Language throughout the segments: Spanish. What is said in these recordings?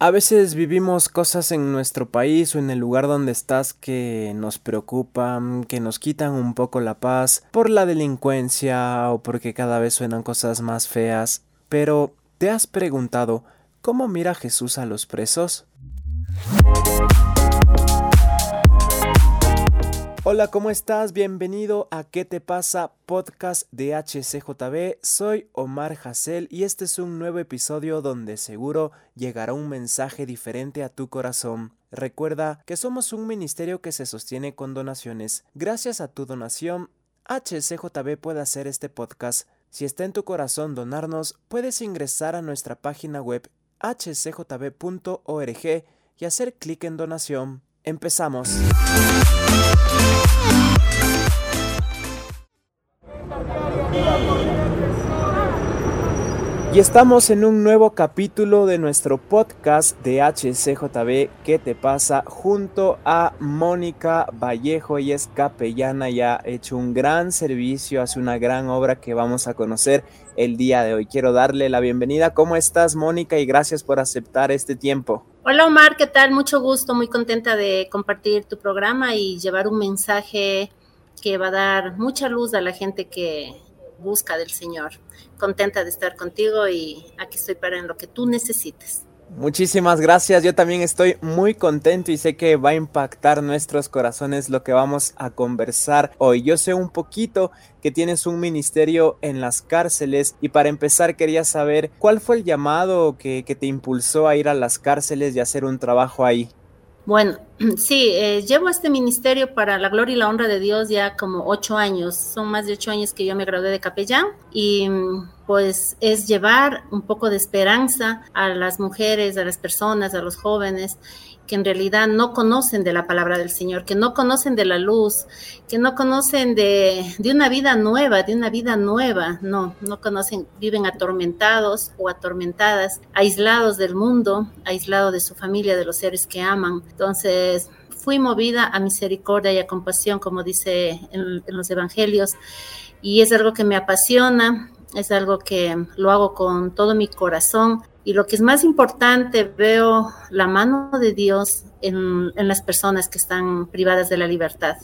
A veces vivimos cosas en nuestro país o en el lugar donde estás que nos preocupan, que nos quitan un poco la paz por la delincuencia o porque cada vez suenan cosas más feas. Pero, ¿te has preguntado cómo mira Jesús a los presos? Hola, ¿cómo estás? Bienvenido a ¿Qué te pasa? Podcast de HCJB. Soy Omar Hassel y este es un nuevo episodio donde seguro llegará un mensaje diferente a tu corazón. Recuerda que somos un ministerio que se sostiene con donaciones. Gracias a tu donación, HCJB puede hacer este podcast. Si está en tu corazón donarnos, puedes ingresar a nuestra página web hcjb.org y hacer clic en donación. Empezamos. Y estamos en un nuevo capítulo de nuestro podcast de HCJB ¿Qué te pasa? junto a Mónica Vallejo. y es capellana y ha hecho un gran servicio, hace una gran obra que vamos a conocer el día de hoy. Quiero darle la bienvenida. ¿Cómo estás, Mónica? Y gracias por aceptar este tiempo. Hola, Omar, ¿qué tal? Mucho gusto, muy contenta de compartir tu programa y llevar un mensaje que va a dar mucha luz a la gente que busca del Señor. Contenta de estar contigo y aquí estoy para en lo que tú necesites. Muchísimas gracias, yo también estoy muy contento y sé que va a impactar nuestros corazones lo que vamos a conversar hoy. Yo sé un poquito que tienes un ministerio en las cárceles y para empezar quería saber cuál fue el llamado que, que te impulsó a ir a las cárceles y hacer un trabajo ahí. Bueno, sí, eh, llevo este ministerio para la gloria y la honra de Dios ya como ocho años. Son más de ocho años que yo me gradué de capellán y pues es llevar un poco de esperanza a las mujeres, a las personas, a los jóvenes que en realidad no conocen de la palabra del Señor, que no conocen de la luz, que no conocen de, una vida nueva, de una vida nueva, no, no conocen, viven atormentados o atormentadas, aislados del mundo, aislados de su familia, de los seres que aman. Entonces, fui movida a misericordia y a compasión, como dice en los evangelios, y es algo que me apasiona, es algo que lo hago con todo mi corazón y lo que es más importante, veo la mano de Dios en, las personas que están privadas de la libertad.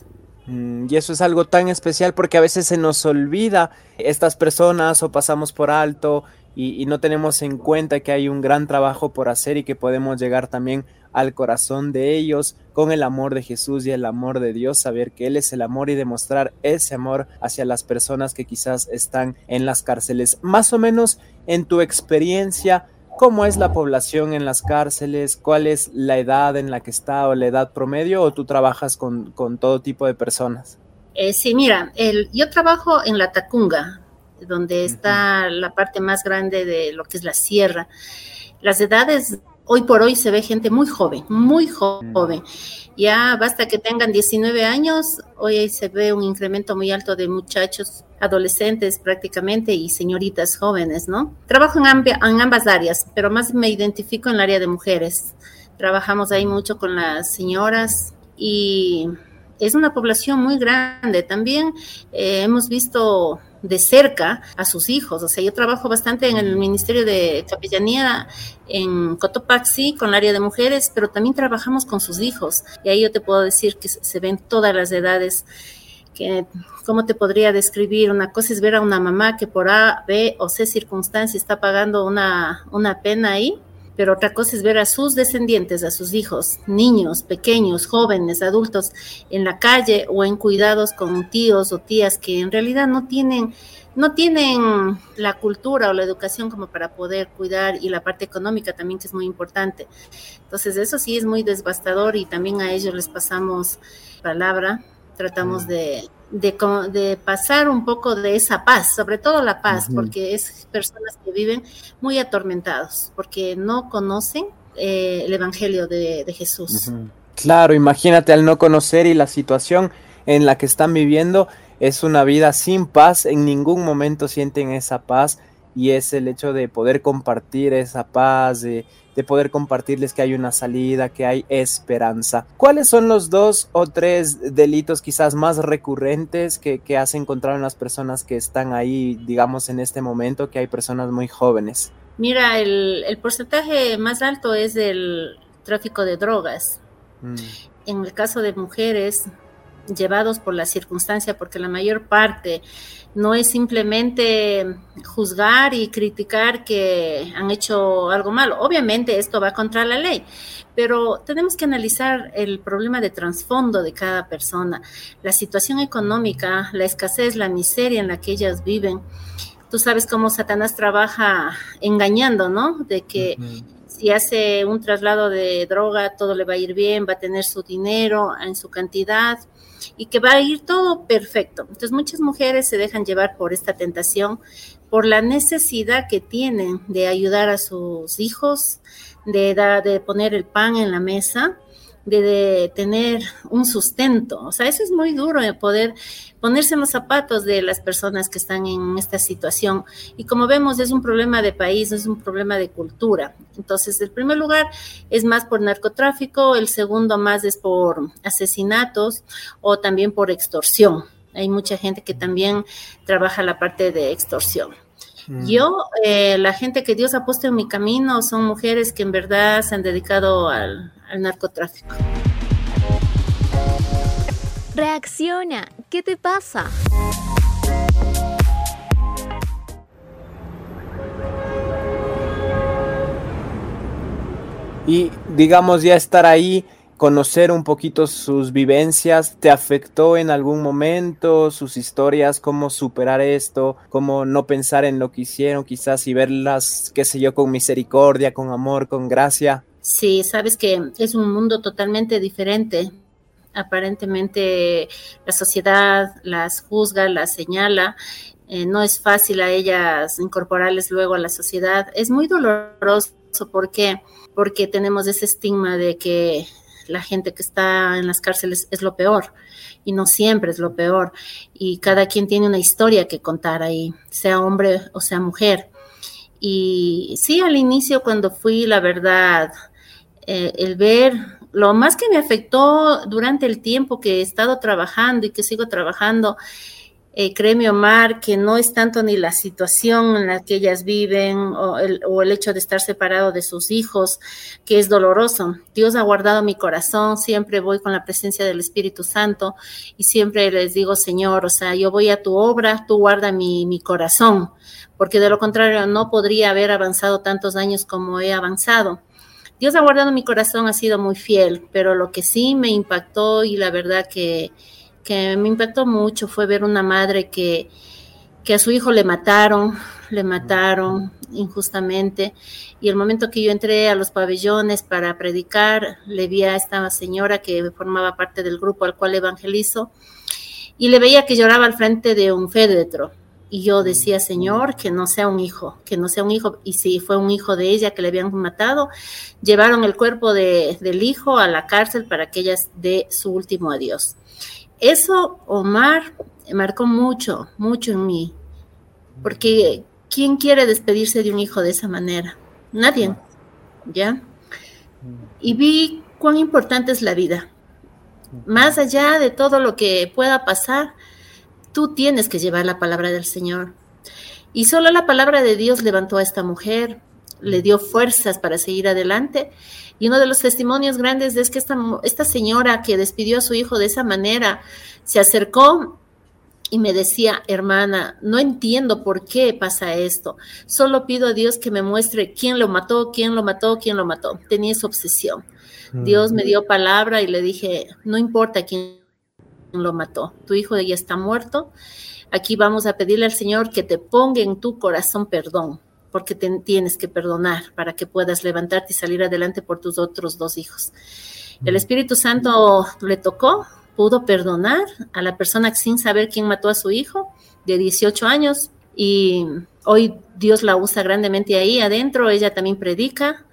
Mm, y eso es algo tan especial porque a veces se nos olvida estas personas o pasamos por alto y, y, no tenemos en cuenta que hay un gran trabajo por hacer y que podemos llegar también al corazón de ellos con el amor de Jesús y el amor de Dios, saber que Él es el amor y demostrar ese amor hacia las personas que quizás están en las cárceles. Más o menos en tu experiencia, cómo es la población en las cárceles, cuál es la edad en la que está o la edad promedio, o tú trabajas con, todo tipo de personas? Eh, sí, mira, el, yo trabajo en la Tacunga, donde está la parte más grande de lo que es la sierra. Las edades hoy por hoy se ve gente muy joven, muy joven. Ya basta que tengan 19 años, hoy se ve un incremento muy alto de muchachos adolescentes prácticamente y señoritas jóvenes, ¿no? Trabajo en, en ambas áreas, pero más me identifico en el área de mujeres. Trabajamos ahí mucho con las señoras y es una población muy grande. También eh, hemos visto de cerca a sus hijos. O sea, yo trabajo bastante en el Ministerio de Capellanía en Cotopaxi con el área de mujeres, pero también trabajamos con sus hijos. Y ahí yo te puedo decir que se ven todas las edades. Que, ¿Cómo te podría describir? Una cosa es ver a una mamá que por A, B o C circunstancia está pagando una, una pena ahí pero otra cosa es ver a sus descendientes, a sus hijos, niños, pequeños, jóvenes, adultos, en la calle o en cuidados con tíos o tías que en realidad no tienen, no tienen la cultura o la educación como para poder cuidar y la parte económica también que es muy importante. Entonces eso sí es muy devastador y también a ellos les pasamos palabra, tratamos de de, pasar un poco de esa paz, sobre todo la paz, porque es personas que viven muy atormentados, porque no conocen eh, el Evangelio de, Jesús. Claro, imagínate al no conocer y la situación en la que están viviendo es una vida sin paz, en ningún momento sienten esa paz y es el hecho de poder compartir esa paz, de, poder compartirles que hay una salida, que hay esperanza. ¿Cuáles son los dos o tres delitos quizás más recurrentes que, has encontrado en las personas que están ahí, digamos, en este momento, que hay personas muy jóvenes? Mira, el, porcentaje más alto es del tráfico de drogas. Mm. En el caso de mujeres, llevados por la circunstancia, porque la mayor parte no es simplemente juzgar y criticar que han hecho algo malo. Obviamente esto va contra la ley, pero tenemos que analizar el problema de trasfondo de cada persona, la situación económica, la escasez, la miseria en la que ellas viven. Tú sabes cómo Satanás trabaja engañando, ¿no? De que si hace un traslado de droga, todo le va a ir bien, va a tener su dinero en su cantidad y que va a ir todo perfecto. Entonces muchas mujeres se dejan llevar por esta tentación, por la necesidad que tienen de ayudar a sus hijos, de, de poner el pan en la mesa, de, tener un sustento. O sea, eso es muy duro de poder ponerse en los zapatos de las personas que están en esta situación. Y como vemos, es un problema de país, es un problema de cultura. Entonces, el primer lugar es más por narcotráfico, el segundo más es por asesinatos o también por extorsión. Hay mucha gente que también trabaja la parte de extorsión. Mm. Yo, eh, la gente que Dios ha puesto en mi camino son mujeres que en verdad se han dedicado al, al narcotráfico. Reacciona, ¿qué te pasa? Y digamos ya estar ahí conocer un poquito sus vivencias, ¿te afectó en algún momento sus historias, cómo superar esto, cómo no pensar en lo que hicieron quizás y verlas, qué sé yo, con misericordia, con amor, con gracia? Sí, sabes que es un mundo totalmente diferente. Aparentemente la sociedad las juzga, las señala. Eh, no es fácil a ellas incorporarles luego a la sociedad. Es muy doloroso porque porque tenemos ese estigma de que la gente que está en las cárceles es lo peor y no siempre es lo peor y cada quien tiene una historia que contar ahí, sea hombre o sea mujer. Y sí, al inicio cuando fui, la verdad, eh, el ver, lo más que me afectó durante el tiempo que he estado trabajando y que sigo trabajando, eh, créeme Omar, que no es tanto ni la situación en la que ellas viven o el, hecho de estar separado de sus hijos, que es doloroso. Dios ha guardado mi corazón, siempre voy con la presencia del Espíritu Santo y siempre les digo, Señor, o sea, yo voy a tu obra, tú guarda mi, mi corazón, porque de lo contrario no podría haber avanzado tantos años como he avanzado. Dios ha guardado mi corazón, ha sido muy fiel, pero lo que sí me impactó y la verdad que que me impactó mucho fue ver una madre que, que a su hijo le mataron, le mataron injustamente. Y el momento que yo entré a los pabellones para predicar, le vi a esta señora que formaba parte del grupo al cual evangelizo, y le veía que lloraba al frente de un féretro. Y yo decía, Señor, que no sea un hijo, que no sea un hijo. Y si fue un hijo de ella que le habían matado, llevaron el cuerpo de, del hijo a la cárcel para que ella dé su último adiós. Eso, Omar, marcó mucho, mucho en mí, porque ¿quién quiere despedirse de un hijo de esa manera? Nadie, ¿ya? Y vi cuán importante es la vida. Más allá de todo lo que pueda pasar, tú tienes que llevar la palabra del Señor. Y solo la palabra de Dios levantó a esta mujer, le dio fuerzas para seguir adelante y uno de los testimonios grandes es que esta, esta señora que despidió a su hijo de esa manera se acercó y me decía, hermana, no entiendo por qué pasa esto. Solo pido a Dios que me muestre quién lo mató, quién lo mató, quién lo mató. Tenía esa obsesión. Mm. Dios me dio palabra y le dije, no importa quién lo mató, tu hijo ya está muerto. Aquí vamos a pedirle al Señor que te ponga en tu corazón perdón porque tienes que perdonar para que puedas levantarte y salir adelante por tus otros dos hijos. El Espíritu Santo le tocó, pudo perdonar a la persona sin saber quién mató a su hijo de 18 años y hoy Dios la usa grandemente ahí adentro, ella también predica.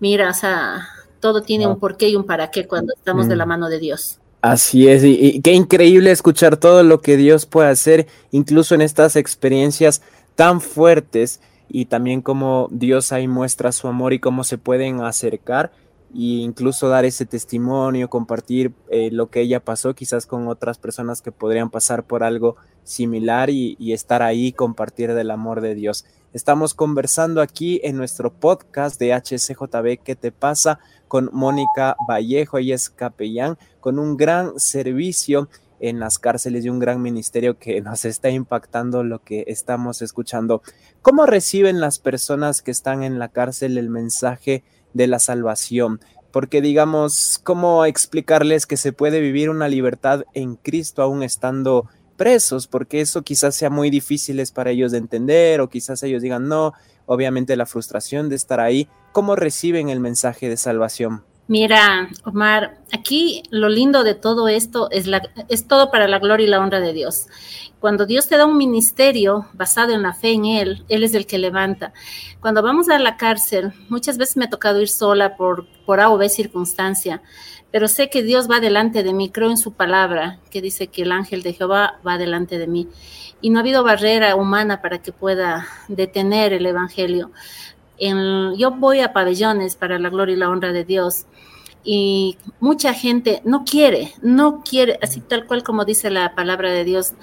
Mira, o sea, todo tiene un porqué y un para qué cuando estamos de la mm. mano de Dios. Así es, y, qué increíble escuchar todo lo que Dios puede hacer, incluso en estas experiencias tan fuertes y también cómo Dios ahí muestra su amor y cómo se pueden acercar e incluso dar ese testimonio, compartir eh, lo que ella pasó quizás con otras personas que podrían pasar por algo similar y, y estar ahí, compartir del amor de Dios. Estamos conversando aquí en nuestro podcast de HCJB ¿Qué te pasa? con Mónica Vallejo, ella es capellán, con un gran servicio en las cárceles y un gran ministerio que nos está impactando lo que estamos escuchando. ¿Cómo reciben las personas que están en la cárcel el mensaje de la salvación? Porque digamos, ¿cómo explicarles que se puede vivir una libertad en Cristo aún estando presos? Porque eso quizás sea muy difícil para ellos de entender o quizás ellos digan, no, obviamente la frustración de estar ahí. ¿Cómo reciben el mensaje de salvación? Mira, Omar, aquí lo lindo de todo esto es, la, es todo para la gloria y la honra de Dios. Cuando Dios te da un ministerio basado en la fe en Él, Él es el que levanta. Cuando vamos a la cárcel, muchas veces me ha tocado ir sola por, por A o B circunstancia, pero sé que Dios va delante de mí, creo en su palabra, que dice que el ángel de Jehová va delante de mí. Y no ha habido barrera humana para que pueda detener el Evangelio. Yo voy a pabellones para la gloria y la honra de Dios y mucha gente no quiere, no quiere, así tal cual como dice la palabra de Dios,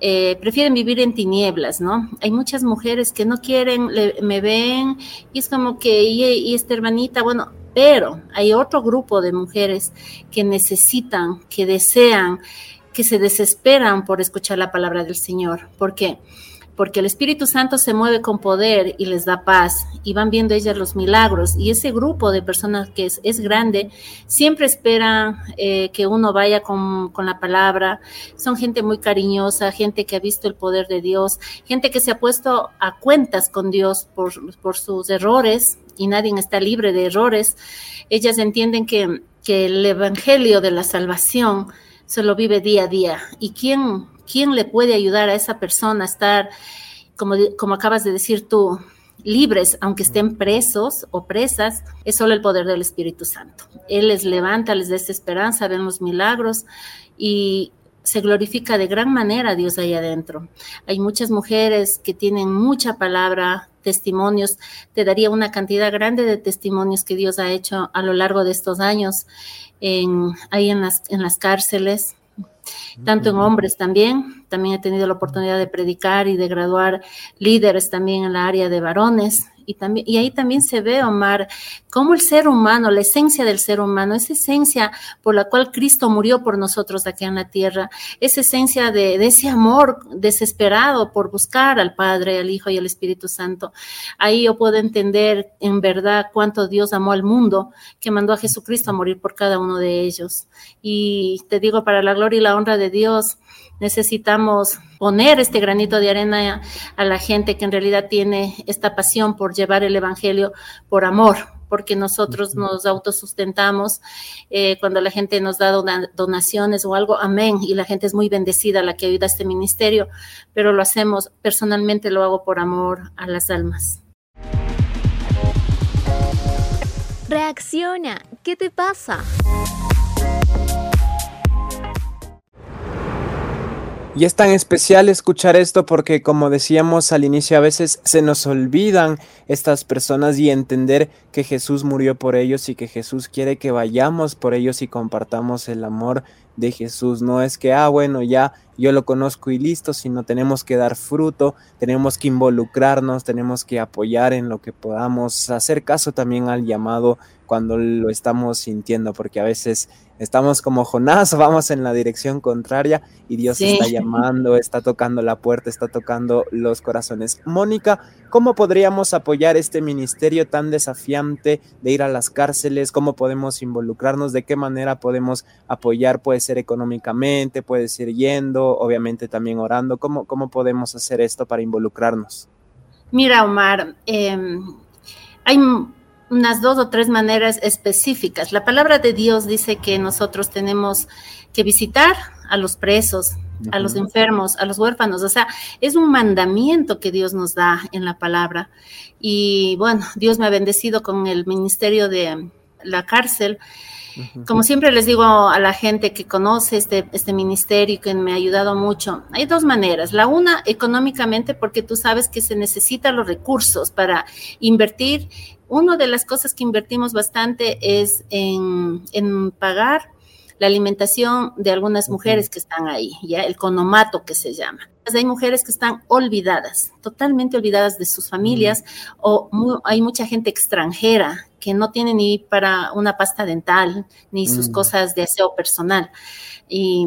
eh, prefieren vivir en tinieblas, ¿no? Hay muchas mujeres que no quieren, me ven y es como que, y, y esta hermanita, bueno, pero hay otro grupo de mujeres que necesitan, que desean, que se desesperan por escuchar la palabra del Señor. ¿Por qué? Porque el Espíritu Santo se mueve con poder y les da paz y van viendo ellas los milagros y ese grupo de personas que es, es grande siempre espera eh, que uno vaya con, con, la palabra, son gente muy cariñosa, gente que ha visto el poder de Dios, gente que se ha puesto a cuentas con Dios por, por sus errores y nadie está libre de errores, ellas entienden que, que el Evangelio de la salvación se lo vive día a día. Y quién ¿Quién le puede ayudar a esa persona a estar, como, como acabas de decir tú, libres, aunque estén presos o presas, es solo el poder del Espíritu Santo. Él les levanta, les da esa esperanza, ven los milagros y se glorifica de gran manera a Dios ahí adentro. Hay muchas mujeres que tienen mucha palabra, testimonios. Te daría una cantidad grande de testimonios que Dios ha hecho a lo largo de estos años en, ahí en las, en las cárceles tanto en hombres también. También he tenido la oportunidad de predicar y de graduar líderes también en la área de varones y, también, y ahí también se ve, Omar, cómo el ser humano, la esencia del ser humano, esa esencia por la cual Cristo murió por nosotros aquí en la tierra, esa esencia de, de ese amor desesperado por buscar al Padre, al Hijo y al Espíritu Santo. Ahí yo puedo entender en verdad cuánto Dios amó al mundo, que mandó a Jesucristo a morir por cada uno de ellos. Y te digo, para la gloria y la honra de Dios, necesitamos poner este granito de arena a la gente que en realidad tiene esta pasión por llevar el Evangelio por amor, porque nosotros nos autosustentamos eh, cuando la gente nos da donaciones o algo, amén, y la gente es muy bendecida la que ayuda a este ministerio, pero lo hacemos, personalmente lo hago por amor a las almas. Reacciona, ¿qué te pasa? Y es tan especial escuchar esto porque, como decíamos al inicio, a veces se nos olvidan estas personas y entender que Jesús murió por ellos y que Jesús quiere que vayamos por ellos y compartamos el amor de Jesús. No es que, ah, bueno, ya yo lo conozco y listo, sino tenemos que dar fruto, tenemos que involucrarnos, tenemos que apoyar en lo que podamos, hacer caso también al llamado cuando lo estamos sintiendo, porque a veces estamos como Jonás, vamos en la dirección contraria y Dios está llamando, está tocando la puerta, está tocando los corazones. Mónica, ¿cómo podríamos apoyar este ministerio tan desafiante de ir a las cárceles? ¿Cómo podemos involucrarnos? ¿De qué manera podemos apoyar? Puede ser económicamente, puede ser yendo, obviamente también orando. ¿Cómo, cómo podemos hacer esto para involucrarnos? Mira, Omar, em, hay unas dos o tres maneras específicas. La palabra de Dios dice que nosotros tenemos que visitar a los presos, a los enfermos, a los huérfanos. O sea, es un mandamiento que Dios nos da en la palabra. Y bueno, Dios me ha bendecido con el ministerio de la cárcel. Como siempre les digo a la gente que conoce este, este ministerio y que me ha ayudado mucho, hay dos maneras. La una, económicamente, porque tú sabes que se necesitan los recursos para invertir una de las cosas que invertimos bastante es en, pagar la alimentación de algunas mujeres que están ahí, ya el conomato que se llama. Hay mujeres que están olvidadas, totalmente olvidadas de sus familias, o hay mucha gente extranjera que no tiene ni para una pasta dental, ni sus mm. cosas de aseo personal. Y,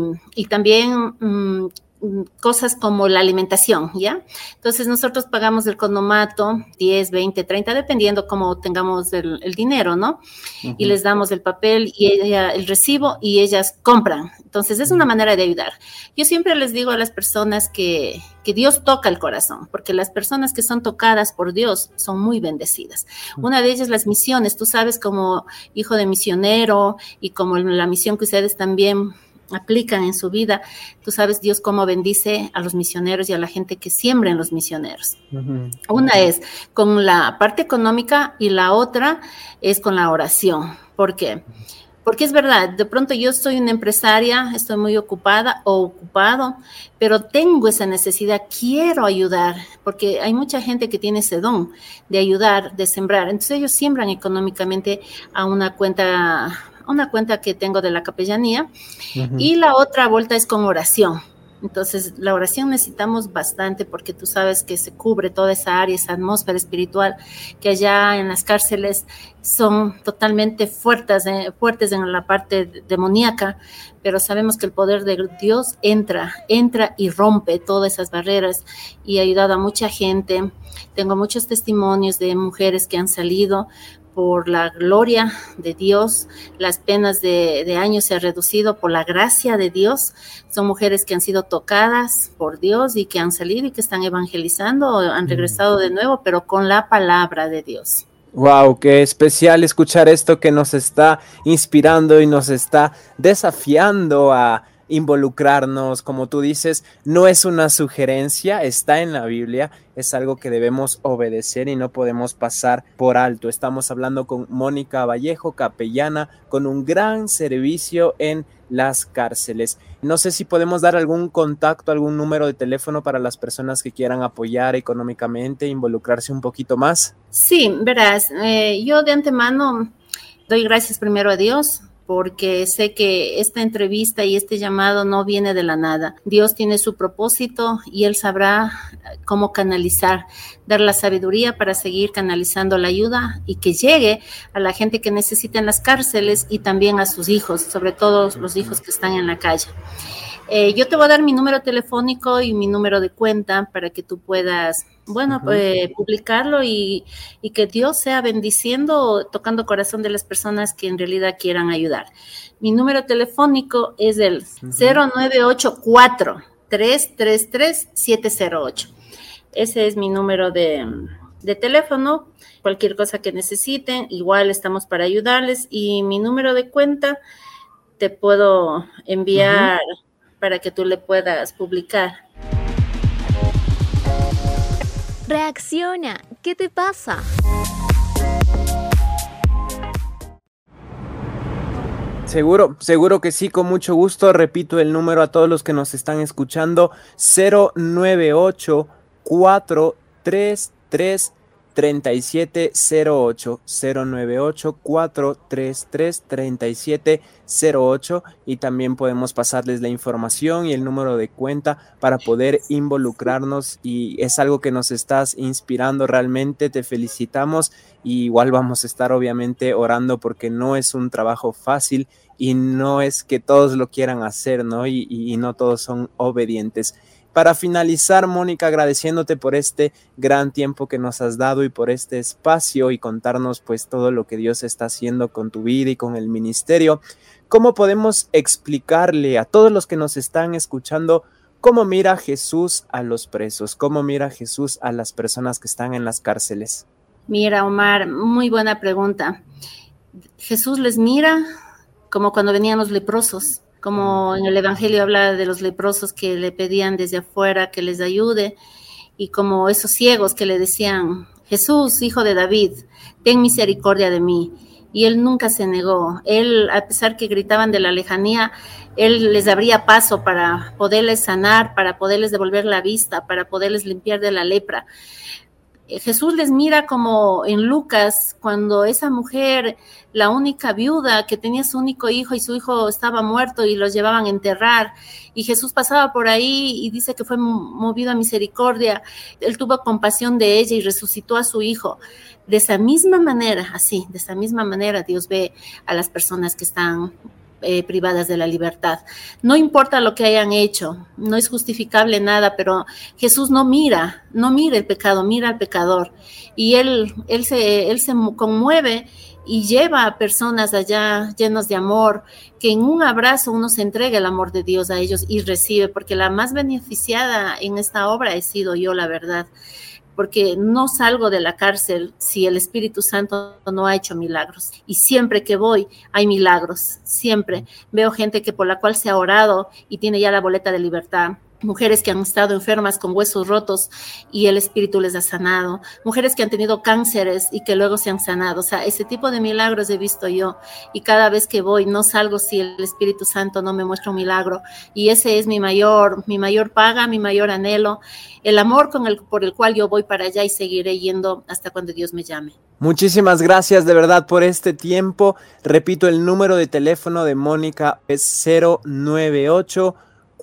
también mm, Mm, cosas como la alimentación, ¿ya? Entonces nosotros pagamos el condomato 10, 20, 30, dependiendo cómo tengamos el, dinero, ¿no? Y les damos el papel y ella, el recibo y ellas compran. Entonces es una manera de ayudar. Yo siempre les digo a las personas que, que Dios toca el corazón, porque las personas que son tocadas por Dios son muy bendecidas. Una de ellas las misiones, tú sabes como hijo de misionero y como la misión que ustedes también aplican en su vida. Tú sabes Dios cómo bendice a los misioneros y a la gente que siembra en los misioneros. Una es con la parte económica y la otra es con la oración. ¿Por qué? Porque es verdad, de pronto yo soy una empresaria, estoy muy ocupada o ocupado, pero tengo esa necesidad, quiero ayudar, porque hay mucha gente que tiene ese don de ayudar, de sembrar. Entonces ellos siembran económicamente a una cuenta una cuenta que tengo de la capellanía, y la otra vuelta es con oración. Entonces, la oración necesitamos bastante porque tú sabes que se cubre toda esa área, esa atmósfera espiritual que allá en las cárceles son totalmente fuertes, eh, fuertes en la parte demoníaca, pero sabemos que el poder de Dios entra, entra y rompe todas esas barreras y ha ayudado a mucha gente. Tengo muchos testimonios de mujeres que han salido por la gloria de Dios, las penas de, años se han reducido por la gracia de Dios. Son mujeres que han sido tocadas por Dios y que han salido y que están evangelizando, han regresado de nuevo, pero con la palabra de Dios. Wow, qué especial escuchar esto que nos está inspirando y nos está desafiando a involucrarnos, como tú dices, no es una sugerencia, está en la Biblia, es algo que debemos obedecer y no podemos pasar por alto. Estamos hablando con Mónica Vallejo, capellana, con un gran servicio en las cárceles. No sé si podemos dar algún contacto, algún número de teléfono para las personas que quieran apoyar económicamente, involucrarse un poquito más. Sí, verás, eh, yo de antemano doy gracias primero a Dios porque sé que esta entrevista y este llamado no viene de la nada. Dios tiene su propósito y Él sabrá cómo canalizar, dar la sabiduría para seguir canalizando la ayuda y que llegue a la gente que necesita en las cárceles y también a sus hijos, sobre todo los hijos que están en la calle. Eh, yo te voy a dar mi número telefónico y mi número de cuenta para que tú puedas, bueno, pues, publicarlo y, que Dios sea bendiciendo, tocando corazón de las personas que en realidad quieran ayudar. Mi número telefónico es el 0984 333 708. Ese es mi número de, teléfono. Cualquier cosa que necesiten, igual estamos para ayudarles. Y mi número de cuenta te puedo enviar para que tú le puedas publicar. Reacciona, ¿qué te pasa? Seguro, seguro que sí, con mucho gusto. Repito el número a todos los que nos están escuchando: 098 433 3708 098 433 3708 y también podemos pasarles la información y el número de cuenta para poder involucrarnos y es algo que nos estás inspirando realmente te felicitamos y igual vamos a estar obviamente orando porque no es un trabajo fácil y no es que todos lo quieran hacer, ¿no? Y, y no todos son obedientes. Para finalizar, Mónica, agradeciéndote por este gran tiempo que nos has dado y por este espacio y contarnos pues todo lo que Dios está haciendo con tu vida y con el ministerio. ¿Cómo podemos explicarle a todos los que nos están escuchando cómo mira Jesús a los presos? ¿Cómo mira Jesús a las personas que están en las cárceles? Mira, Omar, muy buena pregunta. Jesús les mira como cuando venían los leprosos como en el Evangelio habla de los leprosos que le pedían desde afuera que les ayude, y como esos ciegos que le decían, Jesús, hijo de David, ten misericordia de mí. Y él nunca se negó. Él, a pesar que gritaban de la lejanía, él les abría paso para poderles sanar, para poderles devolver la vista, para poderles limpiar de la lepra. Eh, Jesús les mira como en Lucas, cuando esa mujer, la única viuda que tenía su único hijo y su hijo estaba muerto y los llevaban a enterrar, y Jesús pasaba por ahí y dice que fue movido a misericordia, él tuvo compasión de ella y resucitó a su hijo. De esa misma manera, así, de esa misma manera Dios ve a las personas que están eh, privadas de la libertad. No importa lo que hayan hecho, no es justificable nada, pero Jesús no mira, no mira el pecado, mira al pecador. Y él, él, se, él se conmueve y lleva a personas allá llenos de amor, que en un abrazo uno se entrega el amor de Dios a ellos y recibe, porque la más beneficiada en esta obra he sido yo, la verdad porque no salgo de la cárcel si el Espíritu Santo no ha hecho milagros. Y siempre que voy hay milagros, siempre. Veo gente que por la cual se ha orado y tiene ya la boleta de libertad mujeres que han estado enfermas con huesos rotos y el espíritu les ha sanado, mujeres que han tenido cánceres y que luego se han sanado. O sea, ese tipo de milagros he visto yo y cada vez que voy no salgo si el Espíritu Santo no me muestra un milagro y ese es mi mayor mi mayor paga, mi mayor anhelo, el amor con el por el cual yo voy para allá y seguiré yendo hasta cuando Dios me llame. Muchísimas gracias de verdad por este tiempo. Repito, el número de teléfono de Mónica es 098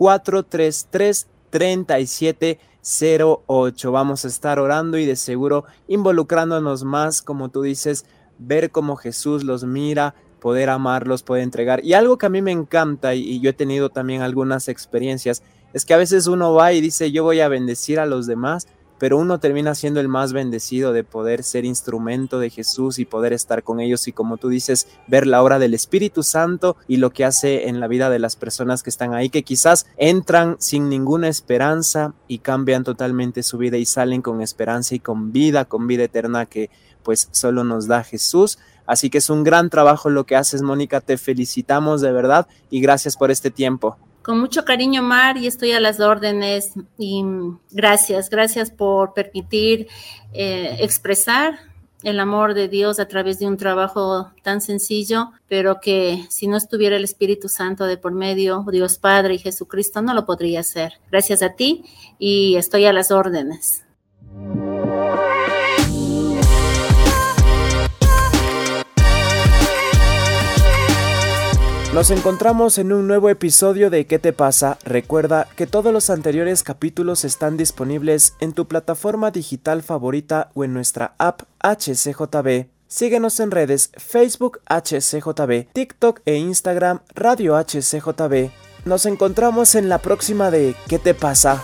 433 3708. Vamos a estar orando y de seguro involucrándonos más, como tú dices, ver cómo Jesús los mira, poder amarlos, poder entregar. Y algo que a mí me encanta, y, yo he tenido también algunas experiencias, es que a veces uno va y dice, yo voy a bendecir a los demás, pero uno termina siendo el más bendecido de poder ser instrumento de Jesús y poder estar con ellos y como tú dices, ver la obra del Espíritu Santo y lo que hace en la vida de las personas que están ahí, que quizás entran sin ninguna esperanza y cambian totalmente su vida y salen con esperanza y con vida, con vida eterna que pues solo nos da Jesús. Así que es un gran trabajo lo que haces, Mónica. Te felicitamos de verdad y gracias por este tiempo. Con mucho cariño, Mar, y estoy a las órdenes. Y gracias, gracias por permitir eh, expresar el amor de Dios a través de un trabajo tan sencillo, pero que si no estuviera el Espíritu Santo de por medio, Dios Padre y Jesucristo, no lo podría hacer. Gracias a ti y estoy a las órdenes. Nos encontramos en un nuevo episodio de ¿Qué te pasa? Recuerda que todos los anteriores capítulos están disponibles en tu plataforma digital favorita o en nuestra app HCJB. Síguenos en redes Facebook HCJB, TikTok e Instagram Radio HCJB. Nos encontramos en la próxima de ¿Qué te pasa?